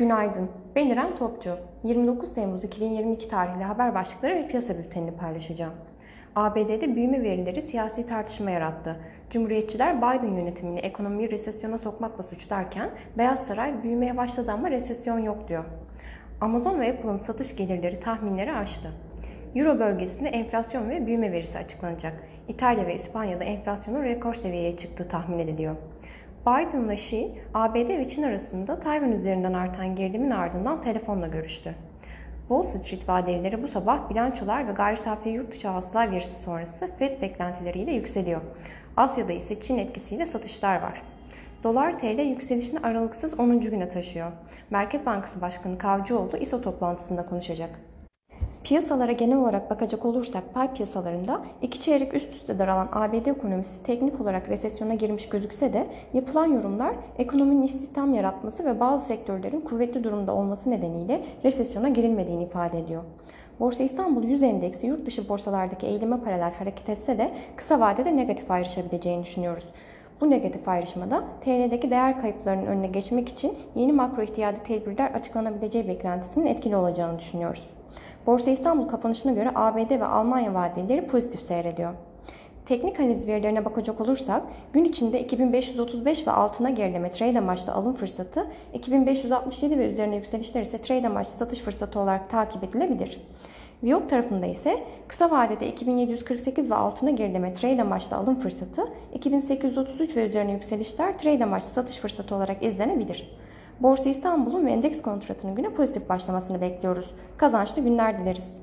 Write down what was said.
Günaydın. Ben İrem Topçu. 29 Temmuz 2022 tarihli haber başlıkları ve piyasa bültenini paylaşacağım. ABD'de büyüme verileri siyasi tartışma yarattı. Cumhuriyetçiler Biden yönetimini ekonomiyi resesyona sokmakla suçlarken Beyaz Saray büyümeye başladı ama resesyon yok diyor. Amazon ve Apple'ın satış gelirleri tahminleri aştı. Euro bölgesinde enflasyon ve büyüme verisi açıklanacak. İtalya ve İspanya'da enflasyonun rekor seviyeye çıktığı tahmin ediliyor. Biden ile Xi, ABD ve Çin arasında Tayvan üzerinden artan gerilimin ardından telefonla görüştü. Wall Street vadelileri bu sabah bilançolar ve gayri safi yurt dışı hasıla verisi sonrası FED beklentileriyle yükseliyor. Asya'da ise Çin etkisiyle satışlar var. Dolar TL yükselişini aralıksız 10. güne taşıyor. Merkez Bankası Başkanı Kavcıoğlu ISO toplantısında konuşacak. Piyasalara genel olarak bakacak olursak pay piyasalarında iki çeyrek üst üste daralan ABD ekonomisi teknik olarak resesyona girmiş gözükse de yapılan yorumlar ekonominin istihdam yaratması ve bazı sektörlerin kuvvetli durumda olması nedeniyle resesyona girilmediğini ifade ediyor. Borsa İstanbul 100 endeksi yurt dışı borsalardaki eğilime paralel hareket etse de kısa vadede negatif ayrışabileceğini düşünüyoruz. Bu negatif ayrışmada TL'deki değer kayıplarının önüne geçmek için yeni makro ihtiyadi tedbirler açıklanabileceği beklentisinin etkili olacağını düşünüyoruz. Borsa İstanbul kapanışına göre ABD ve Almanya vadeleri pozitif seyrediyor. Teknik analiz verilerine bakacak olursak gün içinde 2535 ve altına gerileme trade amaçlı alım fırsatı, 2567 ve üzerine yükselişler ise trade amaçlı satış fırsatı olarak takip edilebilir. Viyop tarafında ise kısa vadede 2748 ve altına gerileme trade amaçlı alım fırsatı, 2833 ve üzerine yükselişler trade amaçlı satış fırsatı olarak izlenebilir. Borsa İstanbul'un ve endeks kontratının güne pozitif başlamasını bekliyoruz. Kazançlı günler dileriz.